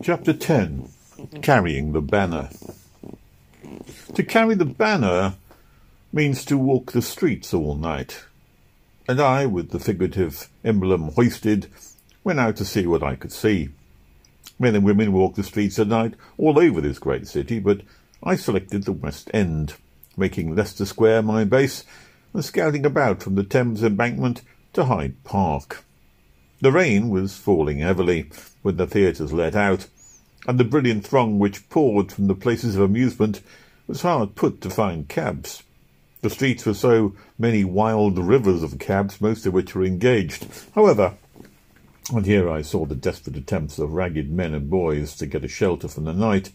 Chapter 10 Carrying the Banner. To carry the banner means to walk the streets all night. And I, with the figurative emblem hoisted, went out to see what I could see. Men and women walk the streets at night all over this great city, but I selected the West End, making Leicester Square my base and scouting about from the Thames embankment to Hyde Park. The rain was falling heavily when the theatres let out, and the brilliant throng which poured from the places of amusement was hard put to find cabs. The streets were so many wild rivers of cabs, most of which were engaged. However, and here I saw the desperate attempts of ragged men and boys to get a shelter from the night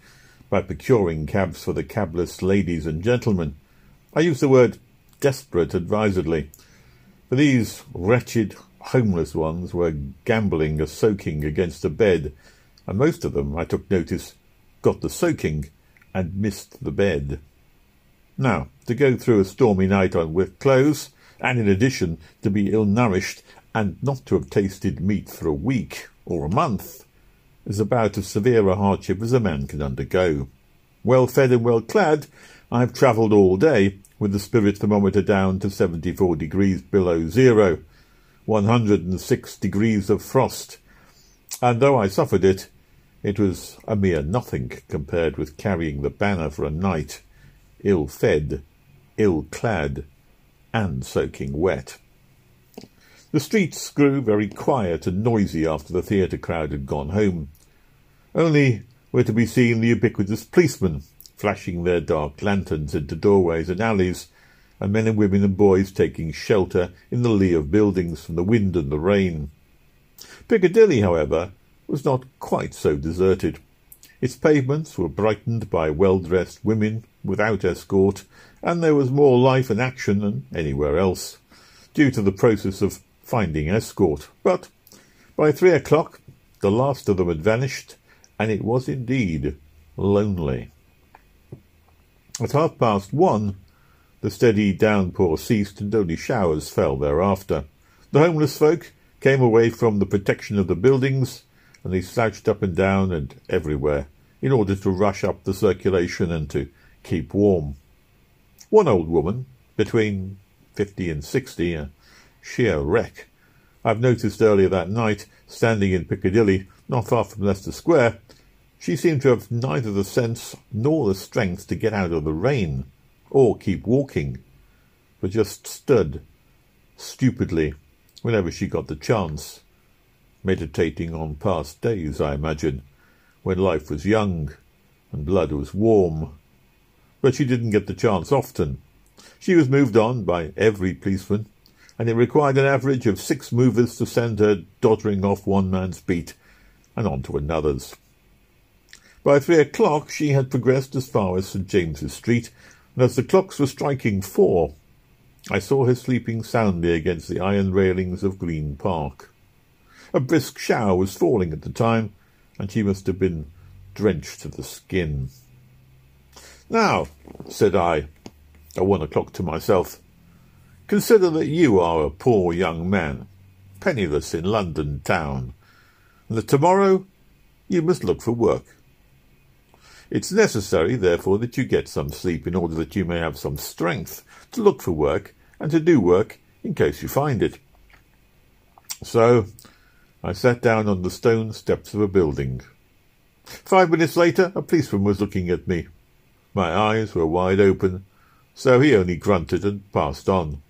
by procuring cabs for the cabless ladies and gentlemen. I use the word desperate advisedly, for these wretched, homeless ones were gambling a soaking against a bed, and most of them, I took notice, got the soaking and missed the bed. Now, to go through a stormy night on wet clothes, and in addition to be ill-nourished and not to have tasted meat for a week or a month, is about as severe a hardship as a man can undergo. Well fed and well clad, I have travelled all day, with the spirit thermometer down to seventy-four degrees below zero, 106 degrees of frost, and though I suffered it, it was a mere nothing compared with carrying the banner for a night, ill-fed, ill-clad, and soaking wet. The streets grew very quiet and noisy after the theatre crowd had gone home. Only were to be seen the ubiquitous policemen, flashing their dark lanterns into doorways and alleys, and men and women and boys taking shelter in the lee of buildings from the wind and the rain. Piccadilly, however, was not quite so deserted. Its pavements were brightened by well-dressed women without escort, and there was more life and action than anywhere else, due to the process of finding escort. But by three o'clock the last of them had vanished, and it was indeed lonely. At half past one the steady downpour ceased, and only showers fell thereafter. The homeless folk came away from the protection of the buildings, and they slouched up and down and everywhere in order to rush up the circulation and to keep warm. One old woman, between fifty and sixty, a sheer wreck, I've noticed earlier that night, standing in Piccadilly, not far from Leicester Square, she seemed to have neither the sense nor the strength to get out of the rain or keep walking, but just stood stupidly whenever she got the chance, meditating on past days, I imagine, when life was young and blood was warm. But she didn't get the chance often. She was moved on by every policeman, and it required an average of six movers to send her doddering off one man's beat and on to another's. By three o'clock she had progressed as far as St James's Street, and as the clocks were striking four, I saw her sleeping soundly against the iron railings of Green Park. A brisk shower was falling at the time, and she must have been drenched to the skin. Now, said I, at one o'clock to myself, consider that you are a poor young man, penniless in London town, and that tomorrow you must look for work. It's necessary, therefore, that you get some sleep in order that you may have some strength to look for work and to do work in case you find it. So I sat down on the stone steps of a building. Five minutes later, a policeman was looking at me. My eyes were wide open, so he only grunted and passed on.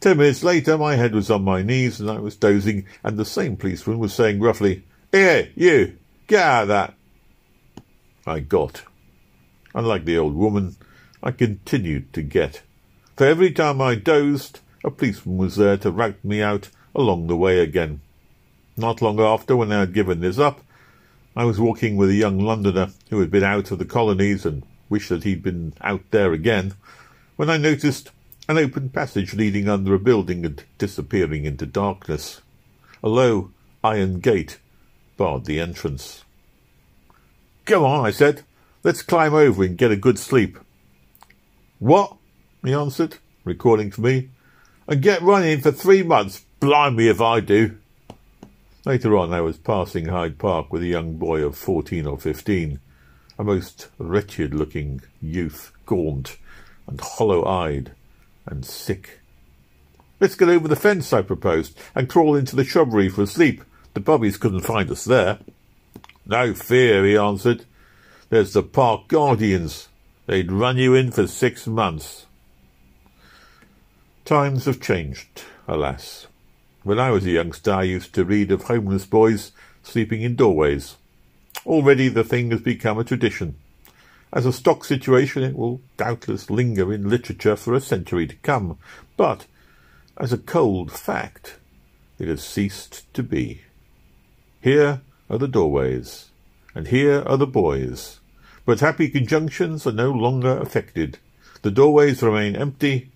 Ten minutes later, my head was on my knees and I was dozing, and the same policeman was saying roughly, Here, you, get out of that. I got. Unlike the old woman, I continued to get. For every time I dozed, a policeman was there to rout me out along the way again. Not long after, when I had given this up, I was walking with a young Londoner who had been out of the colonies and wished that he'd been out there again, when I noticed an open passage leading under a building and disappearing into darkness. A low iron gate barred the entrance. Come on, I said. Let's climb over and get a good sleep. What? he answered, recalling to me. And get running for three months. Blind me if I do. Later on, I was passing Hyde Park with a young boy of fourteen or fifteen, a most wretched-looking youth, gaunt and hollow-eyed and sick. Let's get over the fence, I proposed, and crawl into the shrubbery for sleep. The bobbies couldn't find us there. No fear, he answered. There's the park guardians. They'd run you in for six months. Times have changed, alas. When I was a youngster, I used to read of homeless boys sleeping in doorways. Already the thing has become a tradition. As a stock situation, it will doubtless linger in literature for a century to come, but as a cold fact, it has ceased to be. Here are the doorways, and here are the boys, but happy conjunctions are no longer affected. The doorways remain empty,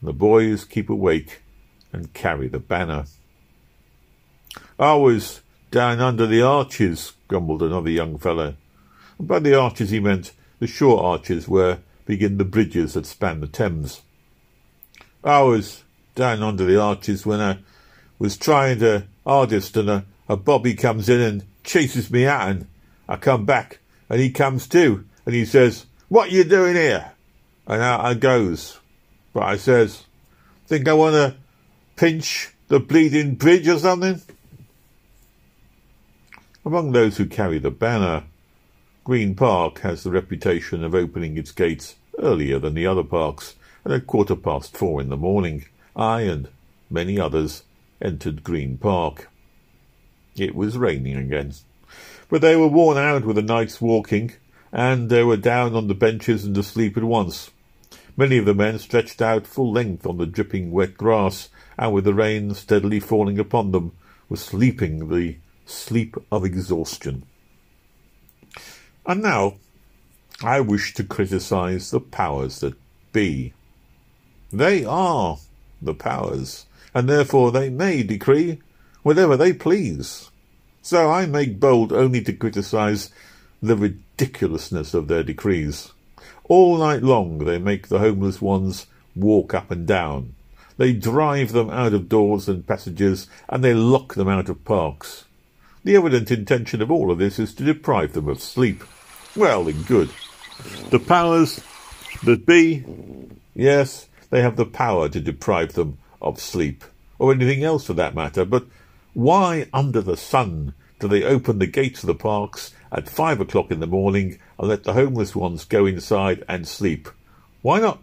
and the boys keep awake and carry the banner. I was down under the arches, grumbled another young fellow. And by the arches he meant the shore arches where begin the bridges that span the Thames. I was down under the arches when I was trying to hardest and a, a bobby comes in and chases me out and I come back and he comes too and he says, What you doing here? And out I goes. But I says, Think I want to pinch the bleeding bridge or something? Among those who carry the banner, Green Park has the reputation of opening its gates earlier than the other parks, and at quarter past four in the morning, I and many others entered Green Park. It was raining again, but they were worn out with a night's walking, and they were down on the benches and asleep at once. Many of the men stretched out full length on the dripping wet grass, and with the rain steadily falling upon them, were sleeping the sleep of exhaustion. And now I wish to criticize the powers that be. They are the powers, and therefore they may decree whatever they please. So I make bold only to criticize the ridiculousness of their decrees. All night long they make the homeless ones walk up and down. They drive them out of doors and passages, and they lock them out of parks. The evident intention of all of this is to deprive them of sleep. Well and good. The powers that be, yes, they have the power to deprive them of sleep, or anything else for that matter, but why under the sun do they open the gates of the parks at five o'clock in the morning and let the homeless ones go inside and sleep? Why not?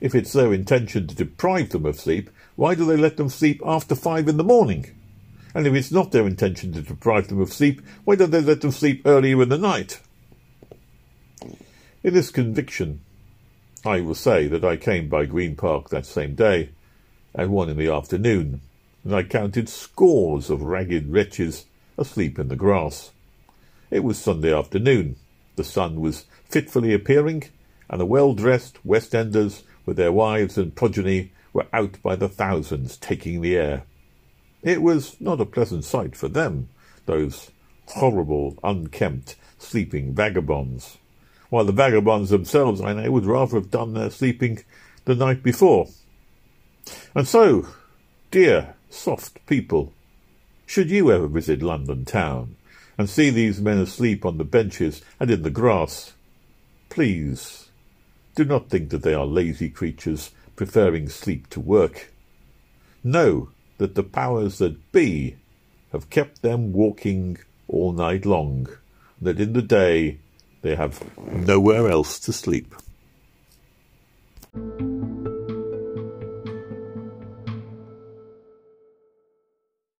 If it's their intention to deprive them of sleep, why do they let them sleep after five in the morning? And if it's not their intention to deprive them of sleep, why don't they let them sleep earlier in the night? In this conviction, I will say that I came by Green Park that same day, at one in the afternoon, and I counted scores of ragged wretches asleep in the grass. It was Sunday afternoon. The sun was fitfully appearing, and the well-dressed West Enders, with their wives and progeny, were out by the thousands taking the air. It was not a pleasant sight for them, those horrible, unkempt, sleeping vagabonds, while the vagabonds themselves, I know, would rather have done their sleeping the night before. And so, dear, soft people, should you ever visit London town and see these men asleep on the benches and in the grass, please do not think that they are lazy creatures preferring sleep to work. Know that the powers that be have kept them walking all night long, and that in the day they have nowhere else to sleep.